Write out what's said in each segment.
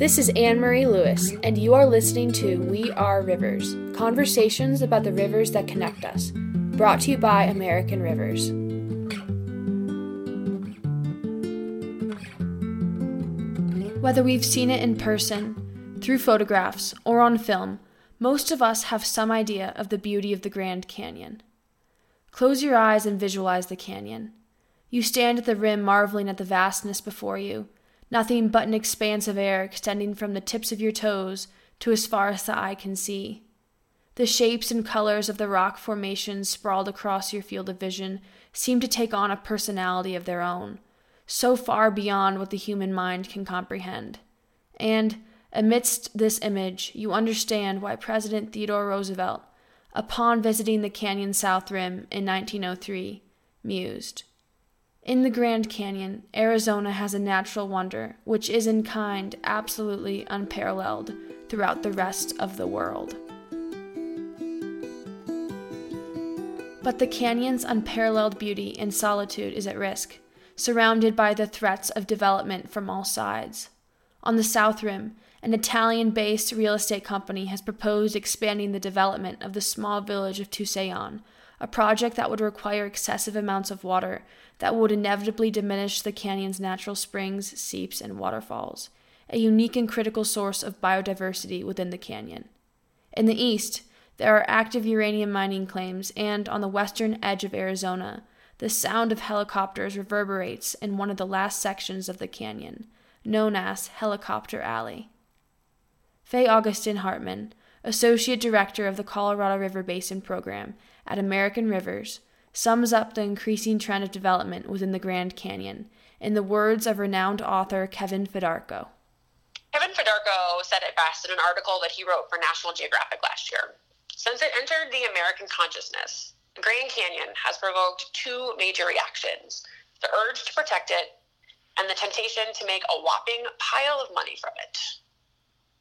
This is Anne Marie Lewis, and you are listening to We Are Rivers conversations about the rivers that connect us, brought to you by American Rivers. Whether we've seen it in person, through photographs, or on film, most of us have some idea of the beauty of the Grand Canyon. Close your eyes and visualize the canyon. You stand at the rim marveling at the vastness before you, nothing but an expanse of air extending from the tips of your toes to as far as the eye can see. The shapes and colors of the rock formations sprawled across your field of vision seem to take on a personality of their own, so far beyond what the human mind can comprehend. And, amidst this image, you understand why President Theodore Roosevelt, upon visiting the canyon's south rim in 1903, mused. In the Grand Canyon, Arizona has a natural wonder which is in kind absolutely unparalleled throughout the rest of the world. But the canyon's unparalleled beauty and solitude is at risk, surrounded by the threats of development from all sides. On the South Rim, an Italian based real estate company has proposed expanding the development of the small village of Tusayan, a project that would require excessive amounts of water that would inevitably diminish the canyon's natural springs, seeps, and waterfalls, a unique and critical source of biodiversity within the canyon. In the east, there are active uranium mining claims, and on the western edge of Arizona, the sound of helicopters reverberates in one of the last sections of the canyon, known as Helicopter Alley. Faye Augustin Hartman, Associate Director of the Colorado River Basin Program at American Rivers, sums up the increasing trend of development within the Grand Canyon in the words of renowned author Kevin Fedarko. Kevin Fedarko said it best in an article that he wrote for National Geographic last year. Since it entered the American consciousness, the Grand Canyon has provoked two major reactions the urge to protect it and the temptation to make a whopping pile of money from it.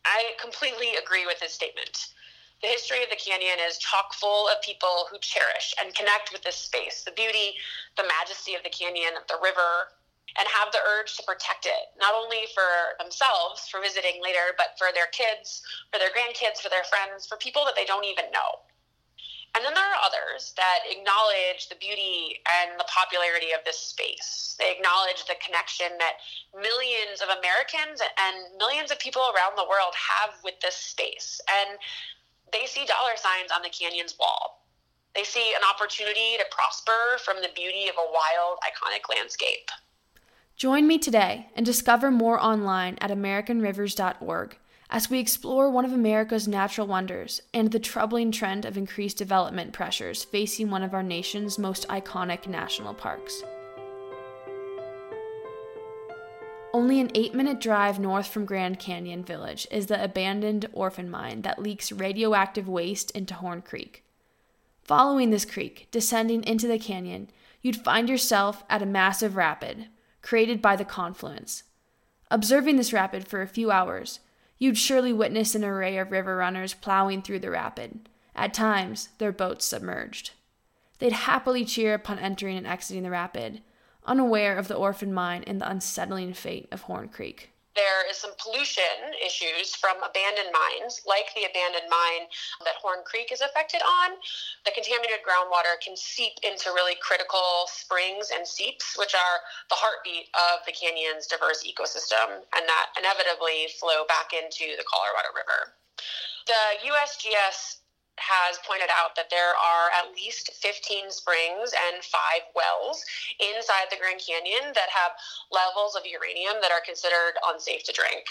I completely agree with his statement. The history of the canyon is chock full of people who cherish and connect with this space, the beauty, the majesty of the canyon, the river, and have the urge to protect it, not only for themselves, for visiting later, but for their kids, for their grandkids, for their friends, for people that they don't even know. And then there are others that acknowledge the beauty and the popularity of this space. They acknowledge the connection that millions of Americans and millions of people around the world have with this space. And they see dollar signs on the canyon's wall. They see an opportunity to prosper from the beauty of a wild, iconic landscape. Join me today and discover more online at AmericanRivers.org as we explore one of America's natural wonders and the troubling trend of increased development pressures facing one of our nation's most iconic national parks. Only an eight minute drive north from Grand Canyon Village is the abandoned orphan mine that leaks radioactive waste into Horn Creek. Following this creek, descending into the canyon, you'd find yourself at a massive rapid created by the confluence. Observing this rapid for a few hours, you'd surely witness an array of river runners plowing through the rapid, at times, their boats submerged. They'd happily cheer upon entering and exiting the rapid, unaware of the orphan mine and the unsettling fate of Horn Creek. There is some pollution issues from abandoned mines, like the abandoned mine that Horn Creek is affected on. The contaminated groundwater can seep into really critical springs and seeps, which are the heartbeat of the canyon's diverse ecosystem, and that inevitably flow back into the Colorado River. The USGS has pointed out that there are at least 15 springs and five wells inside the Grand Canyon that have levels of uranium that are considered unsafe to drink.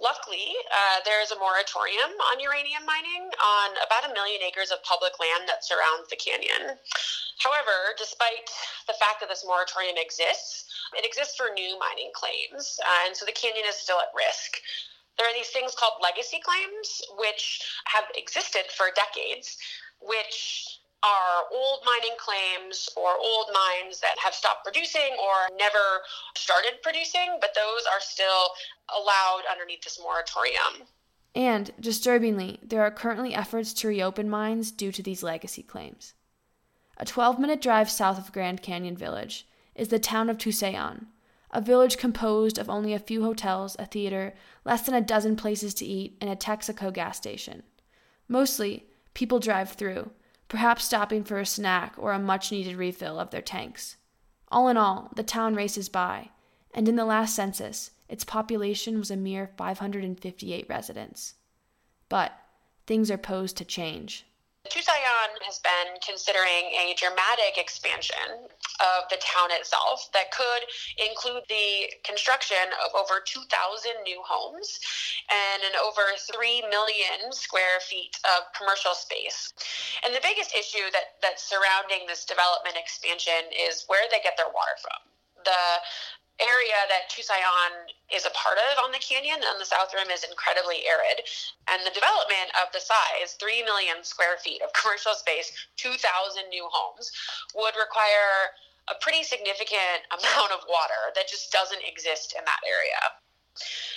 Luckily, uh, there is a moratorium on uranium mining on about a million acres of public land that surrounds the canyon. However, despite the fact that this moratorium exists, it exists for new mining claims, uh, and so the canyon is still at risk. There are these things called legacy claims, which have existed for decades, which are old mining claims or old mines that have stopped producing or never started producing, but those are still allowed underneath this moratorium. And, disturbingly, there are currently efforts to reopen mines due to these legacy claims. A 12 minute drive south of Grand Canyon Village is the town of Tusayan, a village composed of only a few hotels, a theater, less than a dozen places to eat, and a Texaco gas station. Mostly, people drive through, perhaps stopping for a snack or a much needed refill of their tanks. All in all, the town races by, and in the last census, its population was a mere 558 residents. But things are posed to change. Tusayan has been considering a dramatic expansion of the town itself that could include the construction of over 2,000 new homes and an over 3 million square feet of commercial space. And the biggest issue that, that's surrounding this development expansion is where they get their water from. The area that Tusayan is a part of on the canyon on the South Rim is incredibly arid. And the development of the size, 3 million square feet of commercial space, 2,000 new homes, would require a pretty significant amount of water that just doesn't exist in that area.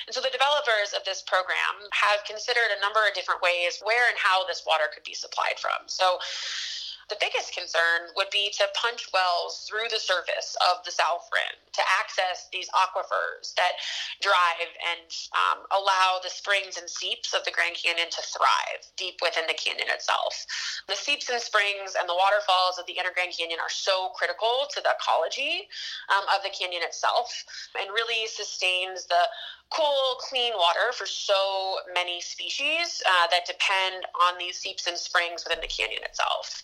And so the developers of this program have considered a number of different ways where and how this water could be supplied from. So the biggest concern would be to punch wells through the surface of the South Rim to access these aquifers that drive and um, allow the springs and seeps of the Grand Canyon to thrive deep within the canyon itself. The seeps and springs and the waterfalls of the Inner Grand Canyon are so critical to the ecology um, of the canyon itself and really sustains the cool, clean water for so many species uh, that depend on these seeps and springs within the canyon itself.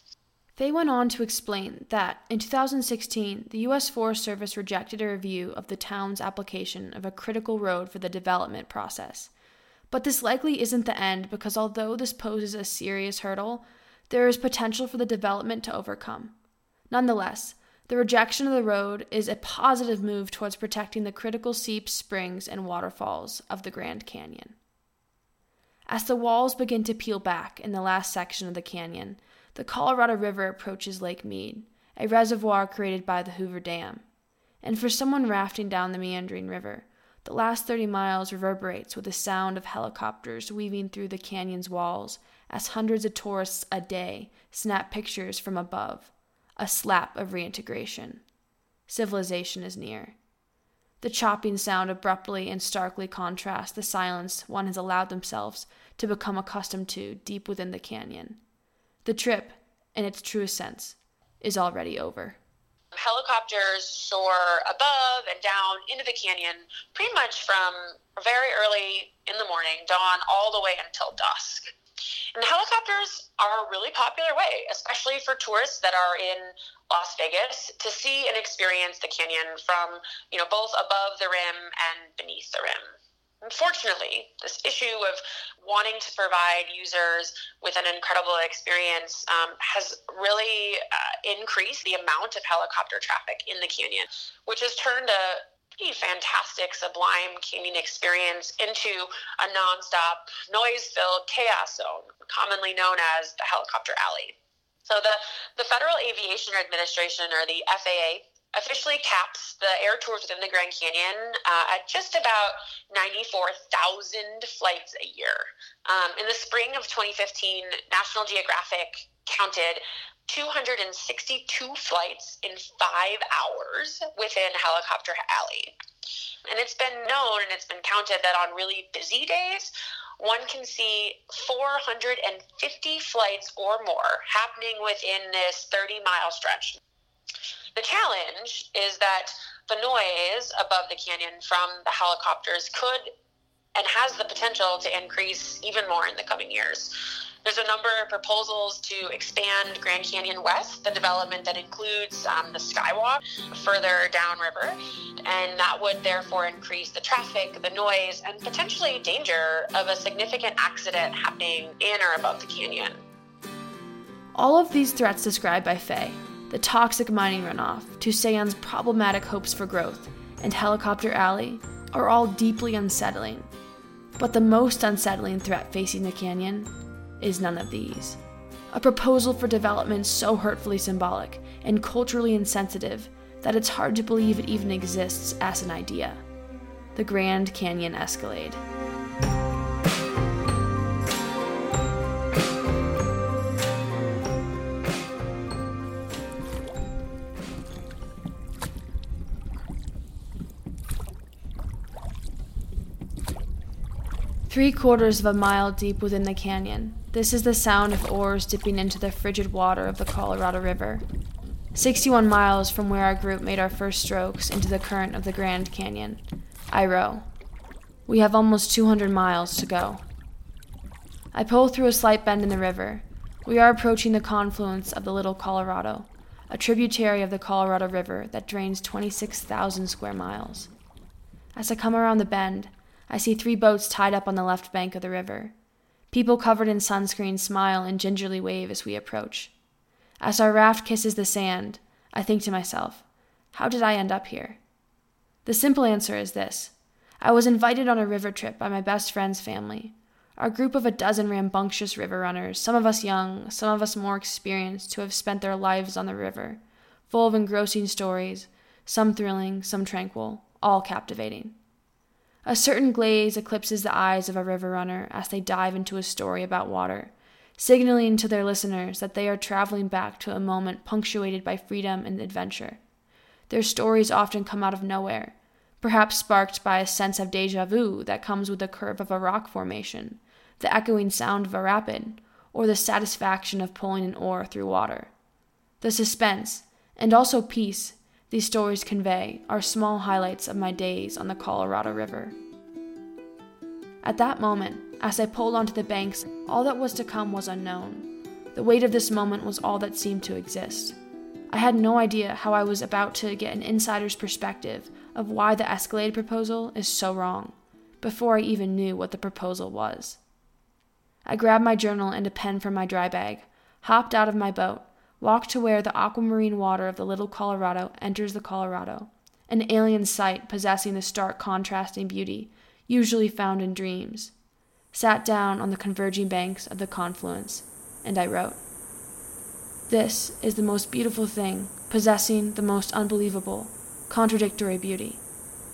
They went on to explain that in 2016, the U.S. Forest Service rejected a review of the town's application of a critical road for the development process. But this likely isn't the end because although this poses a serious hurdle, there is potential for the development to overcome. Nonetheless, the rejection of the road is a positive move towards protecting the critical seeps, springs, and waterfalls of the Grand Canyon. As the walls begin to peel back in the last section of the canyon, the Colorado River approaches Lake Mead, a reservoir created by the Hoover Dam. And for someone rafting down the meandering river, the last 30 miles reverberates with the sound of helicopters weaving through the canyon's walls as hundreds of tourists a day snap pictures from above, a slap of reintegration. Civilization is near. The chopping sound abruptly and starkly contrasts the silence one has allowed themselves to become accustomed to deep within the canyon. The trip, in its truest sense, is already over. Helicopters soar above and down into the canyon pretty much from very early in the morning, dawn, all the way until dusk. And helicopters are a really popular way, especially for tourists that are in Las Vegas, to see and experience the canyon from, you know, both above the rim and beneath the rim. Unfortunately, this issue of wanting to provide users with an incredible experience um, has really uh, increased the amount of helicopter traffic in the canyon, which has turned a pretty fantastic, sublime canyon experience into a nonstop, noise filled chaos zone, commonly known as the helicopter alley. So, the, the Federal Aviation Administration, or the FAA, officially caps the air tours within the Grand Canyon uh, at just about 94,000 flights a year. Um, in the spring of 2015, National Geographic counted 262 flights in five hours within Helicopter Alley. And it's been known and it's been counted that on really busy days, one can see 450 flights or more happening within this 30 mile stretch. The challenge is that the noise above the canyon from the helicopters could and has the potential to increase even more in the coming years. There's a number of proposals to expand Grand Canyon West, the development that includes um, the Skywalk further downriver, and that would therefore increase the traffic, the noise, and potentially danger of a significant accident happening in or above the canyon. All of these threats described by Faye the toxic mining runoff, Tusayan's problematic hopes for growth, and Helicopter Alley are all deeply unsettling. But the most unsettling threat facing the canyon is none of these. A proposal for development so hurtfully symbolic and culturally insensitive that it's hard to believe it even exists as an idea. The Grand Canyon Escalade. Three quarters of a mile deep within the canyon, this is the sound of oars dipping into the frigid water of the Colorado River. 61 miles from where our group made our first strokes into the current of the Grand Canyon, I row. We have almost 200 miles to go. I pull through a slight bend in the river. We are approaching the confluence of the Little Colorado, a tributary of the Colorado River that drains 26,000 square miles. As I come around the bend, I see three boats tied up on the left bank of the river. People covered in sunscreen smile and gingerly wave as we approach. As our raft kisses the sand, I think to myself, how did I end up here? The simple answer is this I was invited on a river trip by my best friend's family. Our group of a dozen rambunctious river runners, some of us young, some of us more experienced, who have spent their lives on the river, full of engrossing stories, some thrilling, some tranquil, all captivating. A certain glaze eclipses the eyes of a river runner as they dive into a story about water signaling to their listeners that they are traveling back to a moment punctuated by freedom and adventure. Their stories often come out of nowhere, perhaps sparked by a sense of deja vu that comes with the curve of a rock formation, the echoing sound of a rapid, or the satisfaction of pulling an oar through water. The suspense, and also peace, these stories convey are small highlights of my days on the Colorado River. At that moment, as I pulled onto the banks, all that was to come was unknown. The weight of this moment was all that seemed to exist. I had no idea how I was about to get an insider's perspective of why the Escalade proposal is so wrong, before I even knew what the proposal was. I grabbed my journal and a pen from my dry bag, hopped out of my boat, walked to where the aquamarine water of the Little Colorado enters the Colorado, an alien sight possessing the stark contrasting beauty usually found in dreams, sat down on the converging banks of the confluence, and I wrote. This is the most beautiful thing, possessing the most unbelievable, contradictory beauty.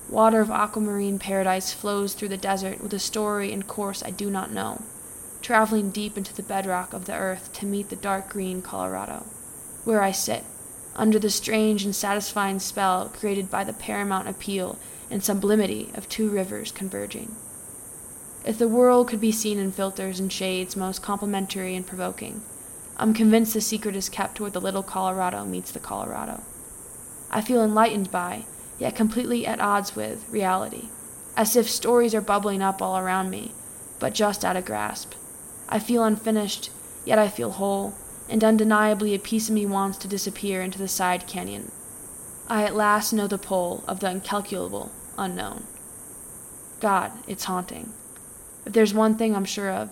Water of aquamarine paradise flows through the desert with a story and course I do not know, traveling deep into the bedrock of the earth to meet the dark green Colorado, where I sit, under the strange and satisfying spell created by the paramount appeal and sublimity of two rivers converging. If the world could be seen in filters and shades most complimentary and provoking, I'm convinced the secret is kept where the little Colorado meets the Colorado. I feel enlightened by, yet completely at odds with, reality, as if stories are bubbling up all around me, but just out of grasp. I feel unfinished, yet I feel whole, and undeniably a piece of me wants to disappear into the side canyon. I at last know the pole of the incalculable unknown. God, it's haunting. If there's one thing I'm sure of,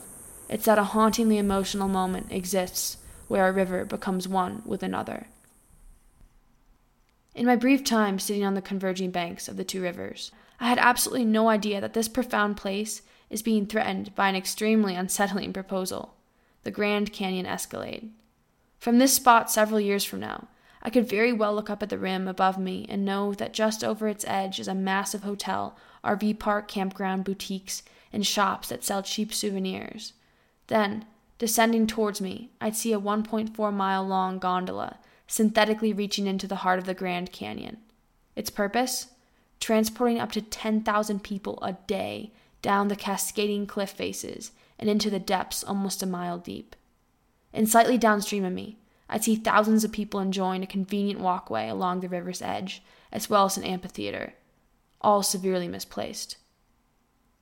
it's that a hauntingly emotional moment exists where a river becomes one with another. In my brief time sitting on the converging banks of the two rivers, I had absolutely no idea that this profound place is being threatened by an extremely unsettling proposal the Grand Canyon Escalade. From this spot several years from now, I could very well look up at the rim above me and know that just over its edge is a massive hotel, RV park, campground, boutiques, and shops that sell cheap souvenirs. Then, descending towards me, I'd see a 1.4 mile long gondola synthetically reaching into the heart of the Grand Canyon. Its purpose? Transporting up to 10,000 people a day down the cascading cliff faces and into the depths almost a mile deep. And slightly downstream of me, I'd see thousands of people enjoying a convenient walkway along the river's edge, as well as an amphitheater, all severely misplaced.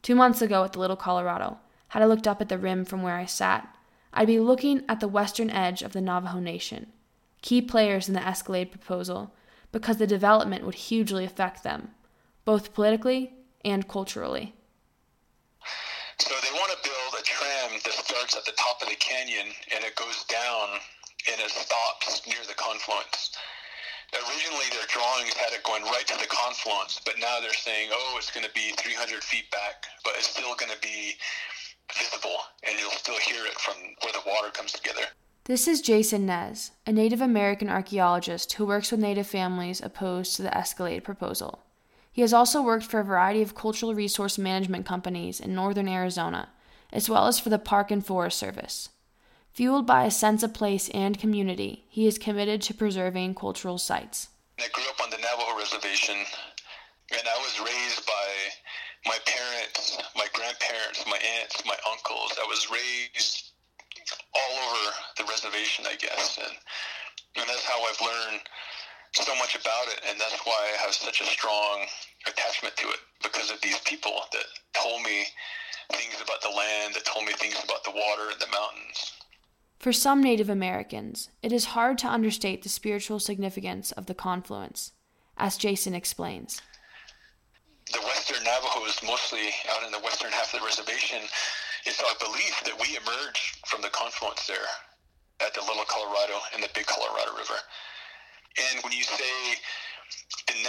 Two months ago at the Little Colorado, had I looked up at the rim from where I sat, I'd be looking at the western edge of the Navajo Nation, key players in the Escalade proposal, because the development would hugely affect them, both politically and culturally. So they want to build starts at the top of the canyon and it goes down and it stops near the confluence. Originally, their drawings had it going right to the confluence, but now they're saying, oh, it's going to be 300 feet back, but it's still going to be visible, and you'll still hear it from where the water comes together. This is Jason Nez, a Native American archaeologist who works with Native families opposed to the Escalade proposal. He has also worked for a variety of cultural resource management companies in northern Arizona, as well as for the Park and Forest Service. Fueled by a sense of place and community, he is committed to preserving cultural sites. I grew up on the Navajo reservation, And I was raised by my parents, my grandparents, my aunts, my uncles. I was raised all over the reservation, I guess. And, and that's how I've learned so much about it. And that's why I have such a strong attachment to it because of these people that told me things about the land, that told me things about the water and the mountains. For some Native Americans, it is hard to understate the spiritual significance of the confluence, as Jason explains. The Western Navajos, mostly out in the western half of the reservation, it's our belief that we emerged from the confluence there at the Little Colorado and the Big Colorado River. And when you say eh,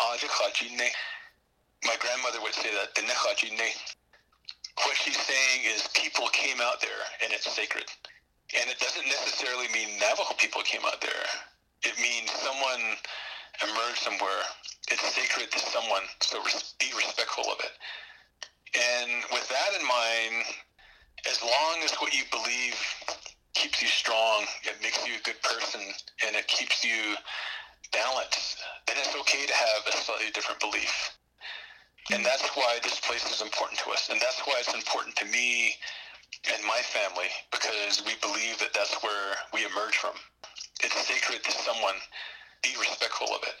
Ajachajine, my grandmother would say that what she's saying is people came out there and it's sacred. And it doesn't necessarily mean Navajo people came out there. It means someone emerged somewhere. It's sacred to someone, so be respectful of it. And with that in mind, as long as what you believe keeps you strong, it makes you a good person, and it keeps you balanced, then it's okay to have a slightly different belief. And that's why this place is important to us. And that's why it's important to me and my family because we believe that that's where we emerge from. It's sacred to someone. Be respectful of it.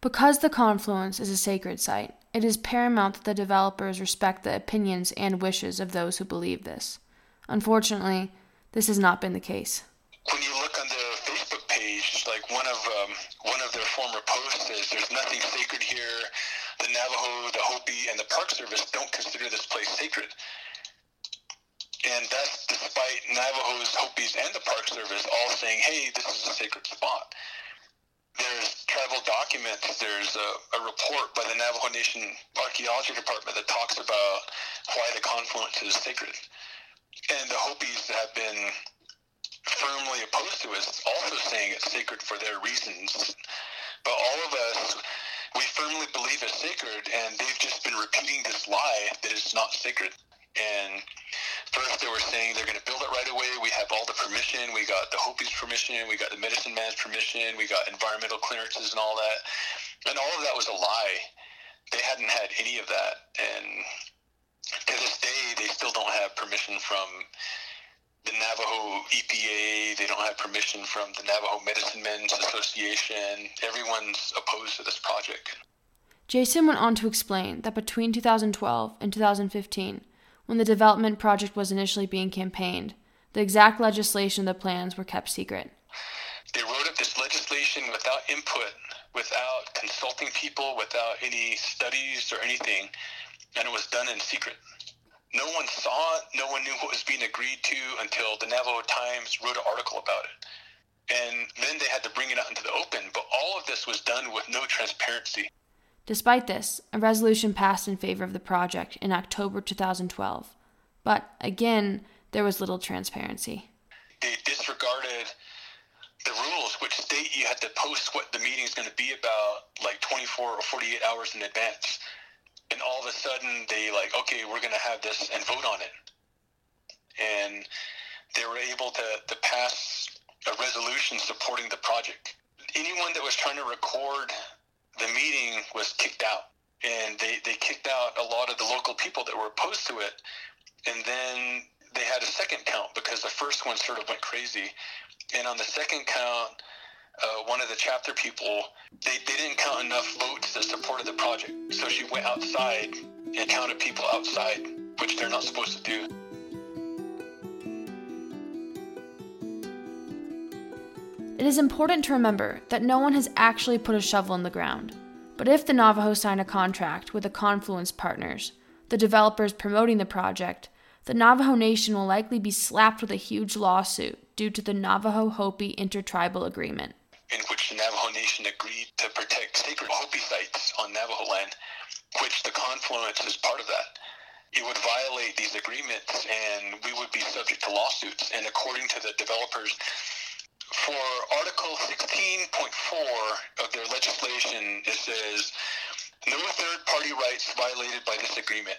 Because the confluence is a sacred site, it is paramount that the developers respect the opinions and wishes of those who believe this. Unfortunately, this has not been the case. When you look on the Facebook page, like one of um, one of their former posts says, "There's nothing sacred here the Navajo, the Hopi, and the Park Service don't consider this place sacred. And that's despite Navajos, Hopis, and the Park Service all saying, hey, this is a sacred spot. There's tribal documents, there's a, a report by the Navajo Nation Archaeology Department that talks about why the confluence is sacred. And the Hopis have been firmly opposed to it, also saying it's sacred for their reasons. But all of us we firmly believe it's sacred, and they've just been repeating this lie that it's not sacred. And first they were saying they're going to build it right away. We have all the permission. We got the Hopi's permission. We got the medicine man's permission. We got environmental clearances and all that. And all of that was a lie. They hadn't had any of that. And to this day, they still don't have permission from the Navajo EPA. They don't have permission from the Navajo Medicine Men's Association. Everyone's opposed to this project. Jason went on to explain that between 2012 and 2015, when the development project was initially being campaigned, the exact legislation of the plans were kept secret. They wrote up this legislation without input, without consulting people, without any studies or anything, and it was done in secret. No one saw it. No one knew what was being agreed to until the Navajo Times wrote an article about it. And then they had to bring it out into the open. But all of this was done with no transparency. Despite this, a resolution passed in favor of the project in October 2012. But again, there was little transparency. They disregarded the rules, which state you had to post what the meeting is going to be about like 24 or 48 hours in advance and all of a sudden they like, okay, we're going to have this and vote on it. And they were able to, to pass a resolution supporting the project. Anyone that was trying to record the meeting was kicked out. And they, they kicked out a lot of the local people that were opposed to it. And then they had a second count because the first one sort of went crazy. And on the second count, uh, one of the chapter people, they, they didn't count enough votes that supported the project. So she went outside and counted people outside, which they're not supposed to do. It is important to remember that no one has actually put a shovel in the ground. But if the Navajo sign a contract with the Confluence partners, the developers promoting the project, the Navajo Nation will likely be slapped with a huge lawsuit due to the Navajo Hopi Intertribal Agreement in which the Navajo Nation agreed to protect sacred Hopi sites on Navajo land, which the confluence is part of that. It would violate these agreements and we would be subject to lawsuits. And according to the developers, for Article 16.4 of their legislation, it says no third party rights violated by this agreement.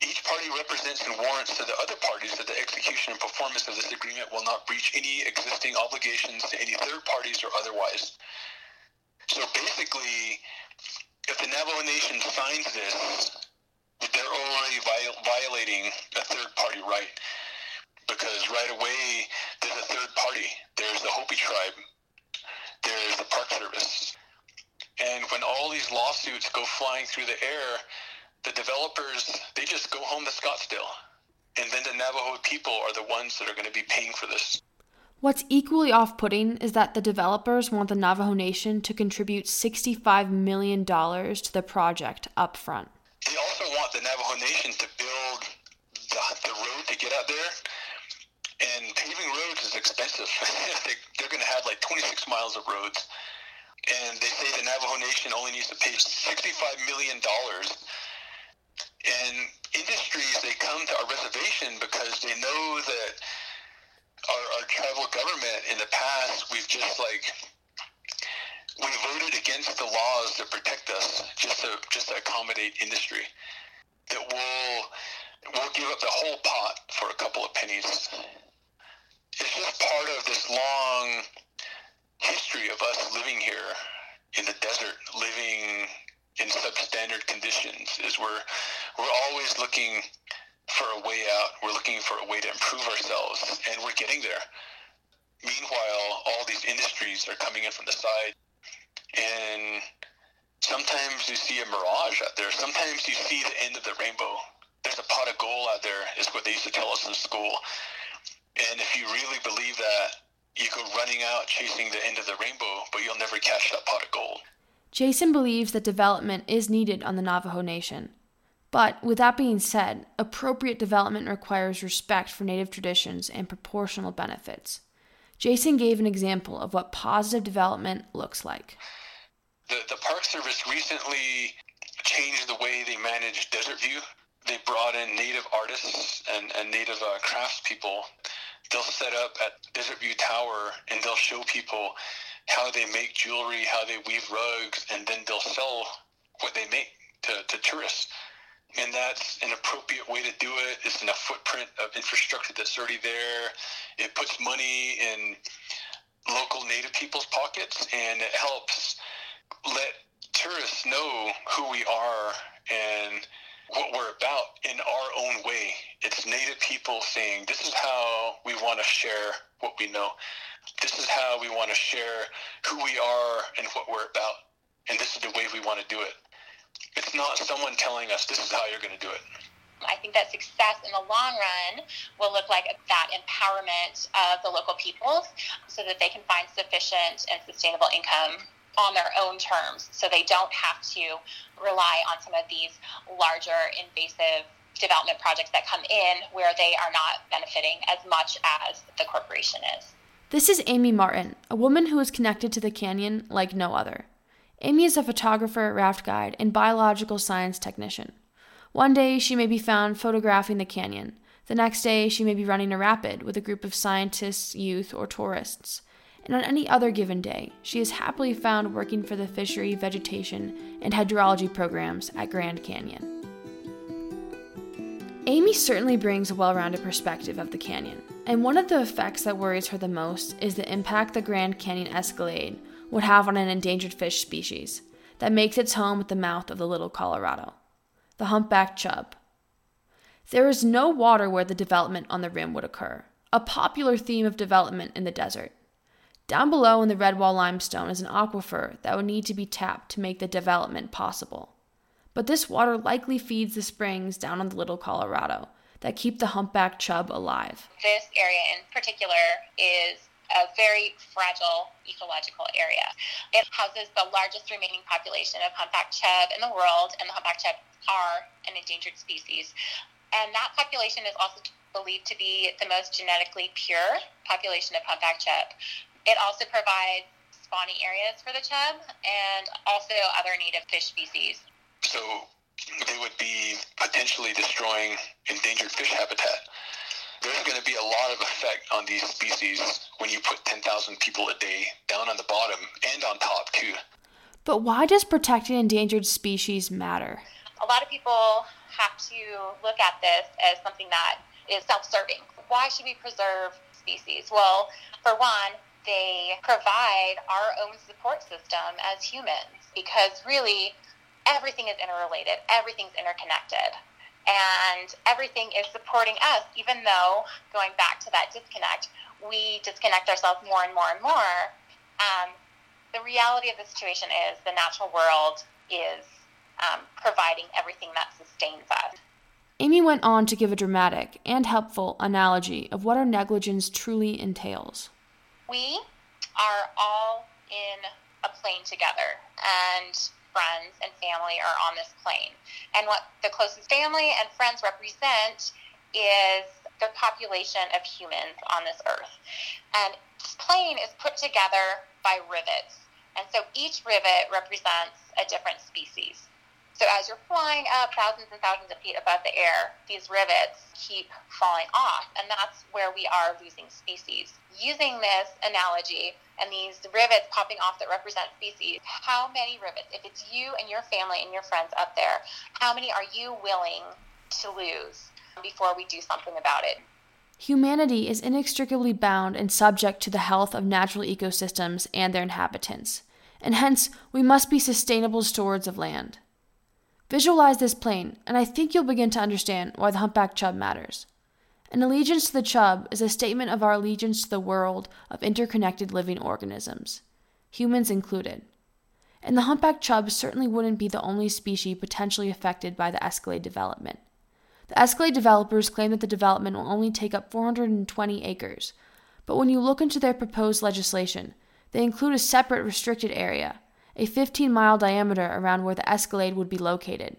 Each party represents and warrants to the other parties that the execution and performance of this agreement will not breach any existing obligations to any third parties or otherwise. So basically, if the Navajo Nation signs this, they're already viol- violating a third party right. Because right away, there's a third party. There's the Hopi tribe, there's the Park Service. And when all these lawsuits go flying through the air, the developers, they just go home to Scottsdale. And then the Navajo people are the ones that are going to be paying for this. What's equally off putting is that the developers want the Navajo Nation to contribute $65 million to the project up front. They also want the Navajo Nation to build the, the road to get out there. And paving roads is expensive. they, they're going to have like 26 miles of roads. And they say the Navajo Nation only needs to pay $65 million. And industries, they come to our reservation because they know that our, our tribal government in the past, we've just like we voted against the laws that protect us just to just to accommodate industry. That will will give up the whole pot for a couple of pennies. It's just part of this long history of us living here in the desert, living in substandard conditions. Is we're we're always looking for a way out. We're looking for a way to improve ourselves, and we're getting there. Meanwhile, all these industries are coming in from the side, and sometimes you see a mirage out there. Sometimes you see the end of the rainbow. There's a pot of gold out there, is what they used to tell us in school. And if you really believe that, you go running out chasing the end of the rainbow, but you'll never catch that pot of gold. Jason believes that development is needed on the Navajo Nation. But with that being said, appropriate development requires respect for Native traditions and proportional benefits. Jason gave an example of what positive development looks like. The, the Park Service recently changed the way they manage Desert View. They brought in Native artists and, and Native uh, craftspeople. They'll set up at Desert View Tower and they'll show people how they make jewelry, how they weave rugs, and then they'll sell what they make to, to tourists and that's an appropriate way to do it. It's in a footprint of infrastructure that's already there. It puts money in local native people's pockets, and it helps let tourists know who we are and what we're about in our own way. It's native people saying, This is how we want to share what we know. This is how we want to share who we are and what we're about. And this is the way we want to do it. It's not someone telling us this is how you're going to do it. I think that success in the long run will look like that empowerment of the local peoples so that they can find sufficient and sustainable income on their own terms so they don't have to rely on some of these larger invasive development projects that come in where they are not benefiting as much as the corporation is. This is Amy Martin, a woman who is connected to the canyon like no other. Amy is a photographer, raft guide, and biological science technician. One day she may be found photographing the canyon. The next day she may be running a rapid with a group of scientists, youth, or tourists. And on any other given day, she is happily found working for the fishery, vegetation, and hydrology programs at Grand Canyon. Amy certainly brings a well rounded perspective of the canyon, and one of the effects that worries her the most is the impact the Grand Canyon Escalade would have on an endangered fish species that makes its home at the mouth of the Little Colorado, the humpback chub. There is no water where the development on the rim would occur, a popular theme of development in the desert. Down below in the Redwall limestone is an aquifer that would need to be tapped to make the development possible. But this water likely feeds the springs down on the Little Colorado that keep the humpback chub alive. This area in particular is a very fragile ecological area. It houses the largest remaining population of humpback chub in the world, and the humpback chub are an endangered species. And that population is also believed to be the most genetically pure population of humpback chub. It also provides spawning areas for the chub and also other native fish species. So they would be potentially destroying endangered fish habitat there's going to be a lot of effect on these species when you put 10,000 people a day down on the bottom and on top too. But why does protecting endangered species matter? A lot of people have to look at this as something that is self serving. Why should we preserve species? Well, for one, they provide our own support system as humans because really everything is interrelated, everything's interconnected. And everything is supporting us, even though, going back to that disconnect, we disconnect ourselves more and more and more. Um, the reality of the situation is the natural world is um, providing everything that sustains us. Amy went on to give a dramatic and helpful analogy of what our negligence truly entails. We are all in a plane together, and friends and family are on this plane. And what the closest family and friends represent is the population of humans on this earth. And this plane is put together by rivets. And so each rivet represents a different species. So as you're flying up thousands and thousands of feet above the air, these rivets keep falling off, and that's where we are losing species. Using this analogy and these rivets popping off that represent species, how many rivets, if it's you and your family and your friends up there, how many are you willing to lose before we do something about it? Humanity is inextricably bound and subject to the health of natural ecosystems and their inhabitants, and hence we must be sustainable stewards of land. Visualize this plane, and I think you'll begin to understand why the humpback chub matters. An allegiance to the chub is a statement of our allegiance to the world of interconnected living organisms, humans included. And the humpback chub certainly wouldn't be the only species potentially affected by the Escalade development. The Escalade developers claim that the development will only take up 420 acres, but when you look into their proposed legislation, they include a separate restricted area a 15 mile diameter around where the Escalade would be located.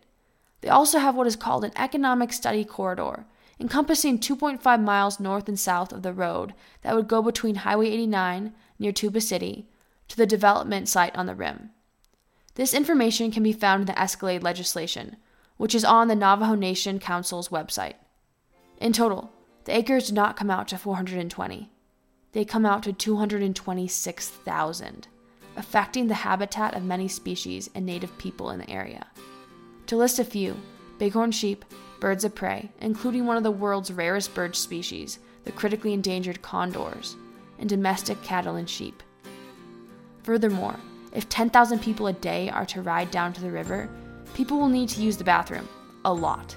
They also have what is called an economic study corridor, encompassing 2.5 miles north and south of the road that would go between Highway 89 near Tuba City to the development site on the rim. This information can be found in the Escalade legislation, which is on the Navajo Nation Council's website. In total, the acres do not come out to 420. They come out to 226,000 affecting the habitat of many species and native people in the area. To list a few bighorn sheep, birds of prey, including one of the world's rarest bird species, the critically endangered condors, and domestic cattle and sheep. Furthermore, if 10,000 people a day are to ride down to the river, people will need to use the bathroom. A lot.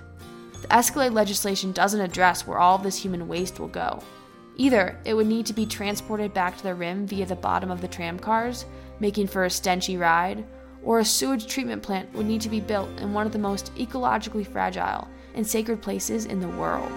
The Escalade legislation doesn't address where all this human waste will go. Either it would need to be transported back to the rim via the bottom of the tram cars, making for a stenchy ride, or a sewage treatment plant would need to be built in one of the most ecologically fragile and sacred places in the world.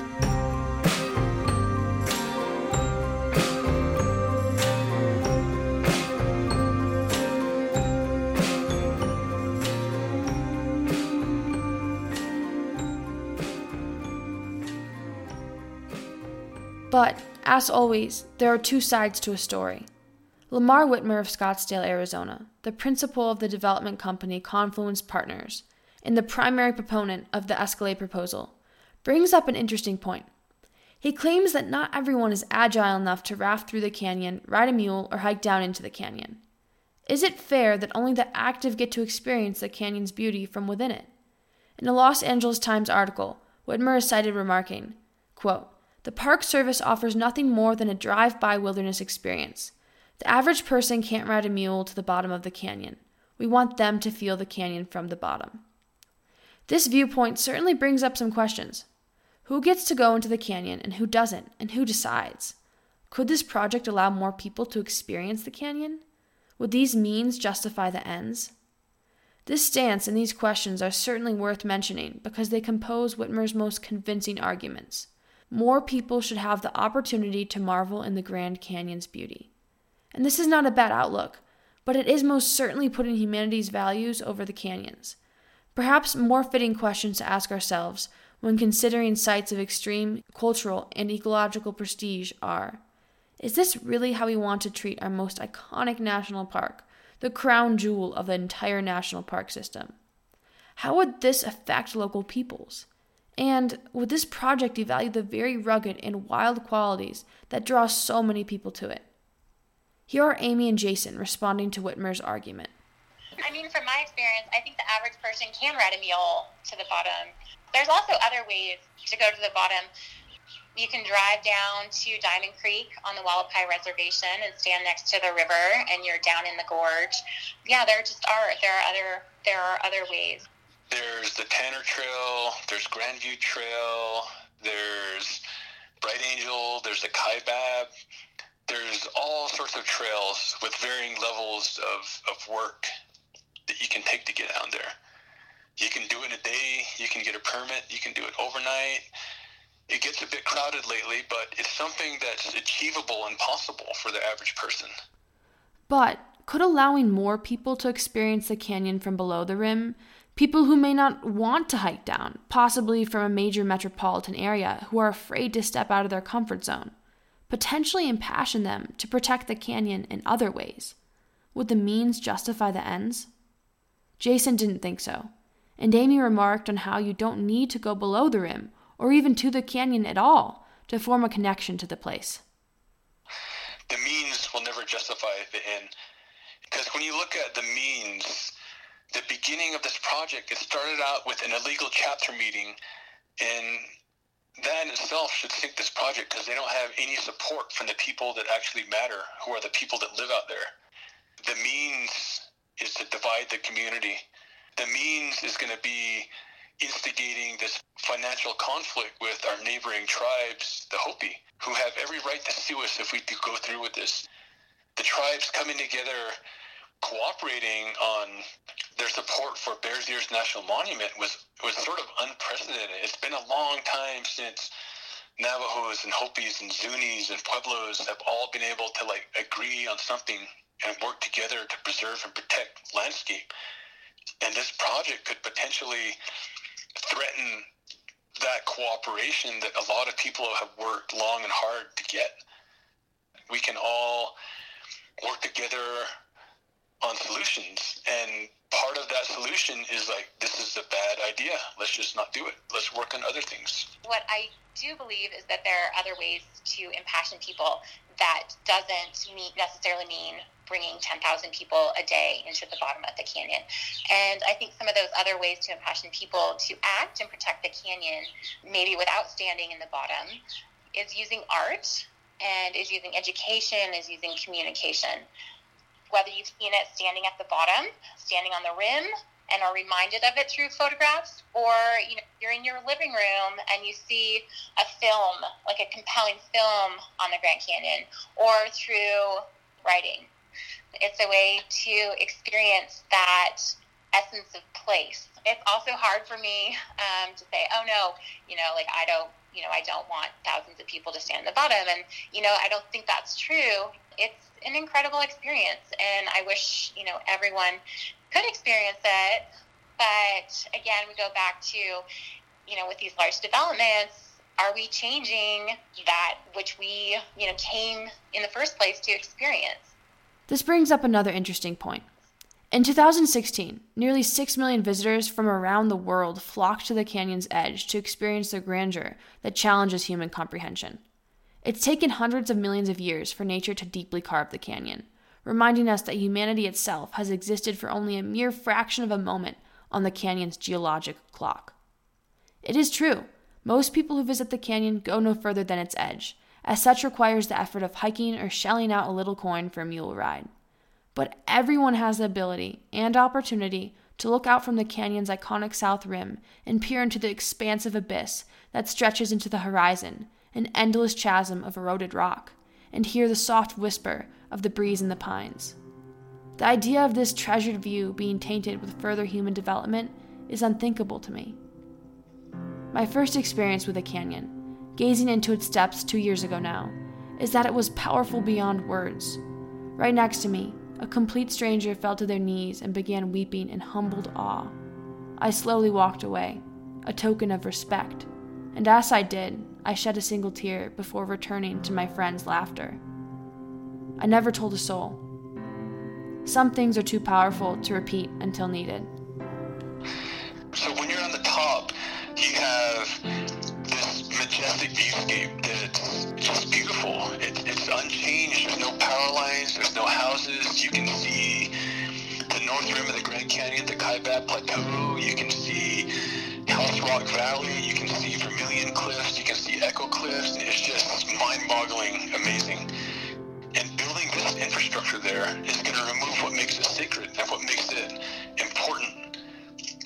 But, as always, there are two sides to a story. Lamar Whitmer of Scottsdale, Arizona, the principal of the development company Confluence Partners, and the primary proponent of the Escalade proposal, brings up an interesting point. He claims that not everyone is agile enough to raft through the canyon, ride a mule, or hike down into the canyon. Is it fair that only the active get to experience the canyon's beauty from within it? In a Los Angeles Times article, Whitmer is cited remarking, quote, The Park Service offers nothing more than a drive by wilderness experience. The average person can't ride a mule to the bottom of the canyon. We want them to feel the canyon from the bottom. This viewpoint certainly brings up some questions. Who gets to go into the canyon and who doesn't, and who decides? Could this project allow more people to experience the canyon? Would these means justify the ends? This stance and these questions are certainly worth mentioning because they compose Whitmer's most convincing arguments. More people should have the opportunity to marvel in the Grand Canyon's beauty. And this is not a bad outlook, but it is most certainly putting humanity's values over the canyons. Perhaps more fitting questions to ask ourselves when considering sites of extreme cultural and ecological prestige are Is this really how we want to treat our most iconic national park, the crown jewel of the entire national park system? How would this affect local peoples? And would this project devalue the very rugged and wild qualities that draw so many people to it? Here are Amy and Jason responding to Whitmer's argument. I mean, from my experience, I think the average person can ride a mule to the bottom. There's also other ways to go to the bottom. You can drive down to Diamond Creek on the Hualapai Reservation and stand next to the river, and you're down in the gorge. Yeah, there just are there are other there are other ways. There's the Tanner Trail. There's Grandview Trail. There's Bright Angel. There's the Kaibab. There's all sorts of trails with varying levels of, of work that you can take to get down there. You can do it in a day. You can get a permit. You can do it overnight. It gets a bit crowded lately, but it's something that's achievable and possible for the average person. But could allowing more people to experience the canyon from below the rim, people who may not want to hike down, possibly from a major metropolitan area who are afraid to step out of their comfort zone, potentially impassion them to protect the canyon in other ways? Would the means justify the ends? Jason didn't think so, and Amy remarked on how you don't need to go below the rim or even to the canyon at all to form a connection to the place. The means will never justify the end. Because when you look at the means, the beginning of this project, it started out with an illegal chapter meeting, and that in itself should sink this project because they don't have any support from the people that actually matter, who are the people that live out there. The means is to divide the community. The means is going to be instigating this financial conflict with our neighboring tribes, the Hopi, who have every right to sue us if we do go through with this. The tribes coming together, cooperating on their support for Bears Ears National Monument was, was sort of unprecedented. It's been a long time since Navajos and Hopis and Zunis and Pueblos have all been able to like agree on something and work together to preserve and protect landscape. And this project could potentially threaten that cooperation that a lot of people have worked long and hard to get. We can all work together on solutions and part of that solution is like this is a bad idea let's just not do it let's work on other things what i do believe is that there are other ways to impassion people that doesn't mean, necessarily mean bringing 10,000 people a day into the bottom of the canyon. And I think some of those other ways to impassion people to act and protect the canyon, maybe without standing in the bottom, is using art and is using education, is using communication. Whether you've seen it standing at the bottom, standing on the rim, and are reminded of it through photographs, or you know, you're in your living room and you see a film, like a compelling film on the Grand Canyon, or through writing. It's a way to experience that essence of place. It's also hard for me um, to say, oh no, you know, like I don't, you know, I don't want thousands of people to stand at the bottom. And, you know, I don't think that's true. It's an incredible experience. And I wish, you know, everyone could experience it. But again, we go back to, you know, with these large developments, are we changing that which we, you know, came in the first place to experience? This brings up another interesting point. In 2016, nearly 6 million visitors from around the world flocked to the canyon's edge to experience the grandeur that challenges human comprehension. It's taken hundreds of millions of years for nature to deeply carve the canyon, reminding us that humanity itself has existed for only a mere fraction of a moment on the canyon's geologic clock. It is true, most people who visit the canyon go no further than its edge, as such requires the effort of hiking or shelling out a little coin for a mule ride. But everyone has the ability and opportunity to look out from the canyon's iconic south rim and peer into the expansive abyss that stretches into the horizon, an endless chasm of eroded rock, and hear the soft whisper of the breeze in the pines. The idea of this treasured view being tainted with further human development is unthinkable to me. My first experience with a canyon gazing into its depths two years ago now, is that it was powerful beyond words. Right next to me, a complete stranger fell to their knees and began weeping in humbled awe. I slowly walked away, a token of respect, and as I did, I shed a single tear before returning to my friend's laughter. I never told a soul. Some things are too powerful to repeat until needed. So when you're on the top, you have majestic viewscape that's just beautiful. It, it's unchanged. There's no power lines. There's no houses. You can see the north rim of the Grand Canyon, the Kaibab Plateau. You can see House Rock Valley, you can see Vermilion Cliffs, you can see Echo Cliffs. It's just mind-boggling, amazing. And building this infrastructure there is going to remove what makes it sacred and what makes it important.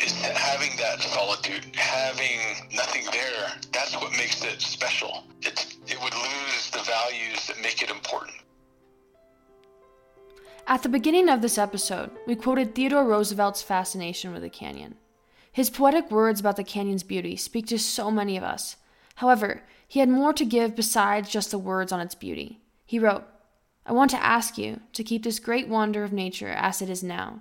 Is having that solitude, having nothing there. That's what makes it special. It's, it would lose the values that make it important. At the beginning of this episode, we quoted Theodore Roosevelt's fascination with the canyon. His poetic words about the canyon's beauty speak to so many of us. However, he had more to give besides just the words on its beauty. He wrote, I want to ask you to keep this great wonder of nature as it is now.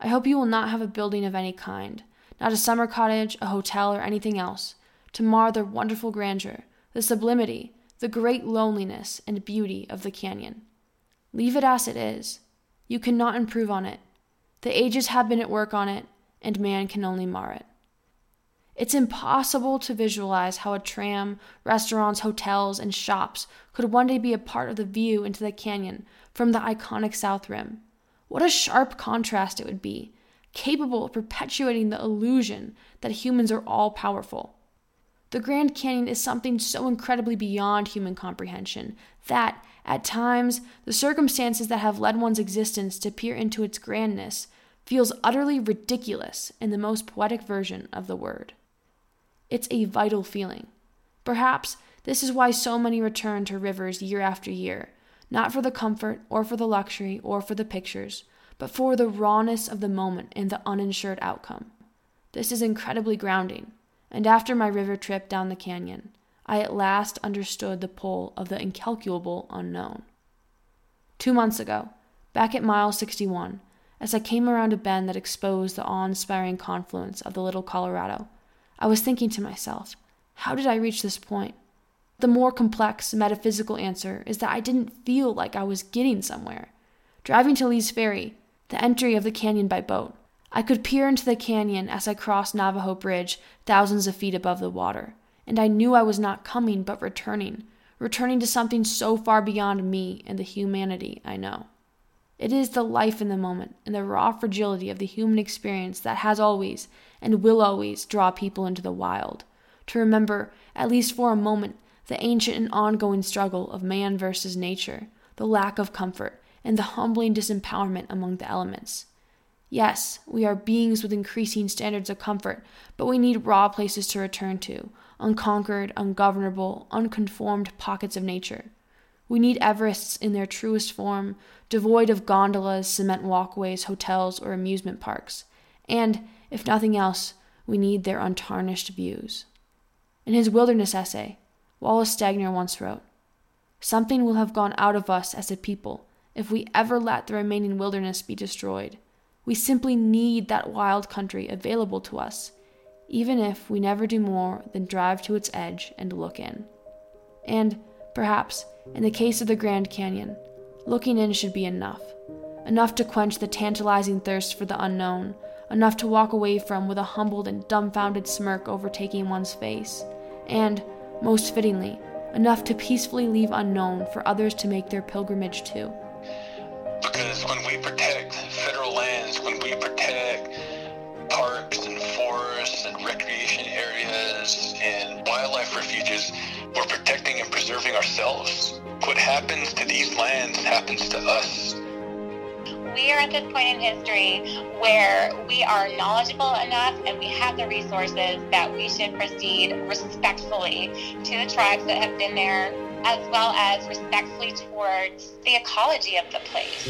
I hope you will not have a building of any kind, not a summer cottage, a hotel, or anything else, to mar the wonderful grandeur, the sublimity, the great loneliness and beauty of the canyon. Leave it as it is. You cannot improve on it. The ages have been at work on it, and man can only mar it. It's impossible to visualize how a tram, restaurants, hotels, and shops could one day be a part of the view into the canyon from the iconic South Rim. What a sharp contrast it would be, capable of perpetuating the illusion that humans are all powerful. The Grand Canyon is something so incredibly beyond human comprehension that, at times, the circumstances that have led one's existence to peer into its grandness feels utterly ridiculous in the most poetic version of the word. It's a vital feeling. Perhaps this is why so many return to rivers year after year, not for the comfort or for the luxury or for the pictures, but for the rawness of the moment and the uninsured outcome. This is incredibly grounding and after my river trip down the canyon, I at last understood the pull of the incalculable unknown. Two months ago, back at mile 61, as I came around a bend that exposed the awe inspiring confluence of the Little Colorado, I was thinking to myself, how did I reach this point? The more complex metaphysical answer is that I didn't feel like I was getting somewhere. Driving to Lee's Ferry, the entry of the canyon by boat, I could peer into the canyon as I crossed Navajo Bridge, thousands of feet above the water, and I knew I was not coming but returning, returning to something so far beyond me and the humanity I know. It is the life in the moment and the raw fragility of the human experience that has always and will always draw people into the wild, to remember, at least for a moment, the ancient and ongoing struggle of man versus nature, the lack of comfort, and the humbling disempowerment among the elements. Yes, we are beings with increasing standards of comfort, but we need raw places to return to, unconquered, ungovernable, unconformed pockets of nature. We need Everests in their truest form, devoid of gondolas, cement walkways, hotels, or amusement parks. And, if nothing else, we need their untarnished views. In his wilderness essay, Wallace Stegner once wrote Something will have gone out of us as a people if we ever let the remaining wilderness be destroyed. We simply need that wild country available to us, even if we never do more than drive to its edge and look in. And, perhaps, in the case of the Grand Canyon, looking in should be enough. Enough to quench the tantalizing thirst for the unknown, enough to walk away from with a humbled and dumbfounded smirk overtaking one's face, and, most fittingly, enough to peacefully leave unknown for others to make their pilgrimage to. Because when we protect federal lands, when we protect parks and forests and recreation areas and wildlife refuges, we're protecting and preserving ourselves. What happens to these lands happens to us. We are at this point in history where we are knowledgeable enough and we have the resources that we should proceed respectfully to the tribes that have been there as well as respectfully towards the ecology of the place.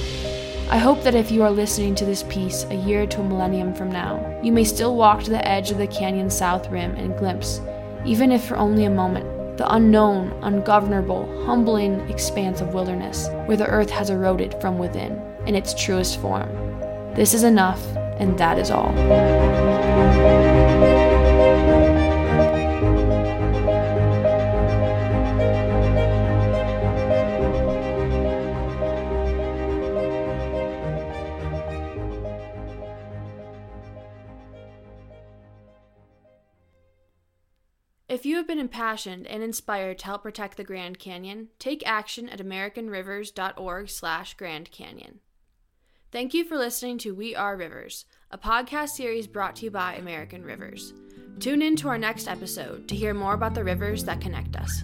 I hope that if you are listening to this piece a year to a millennium from now, you may still walk to the edge of the canyon's south rim and glimpse, even if for only a moment, the unknown, ungovernable, humbling expanse of wilderness where the earth has eroded from within in its truest form. This is enough, and that is all. If you have been impassioned and inspired to help protect the Grand Canyon, take action at americanrivers.org/grand canyon. Thank you for listening to We Are Rivers, a podcast series brought to you by American Rivers. Tune in to our next episode to hear more about the rivers that connect us.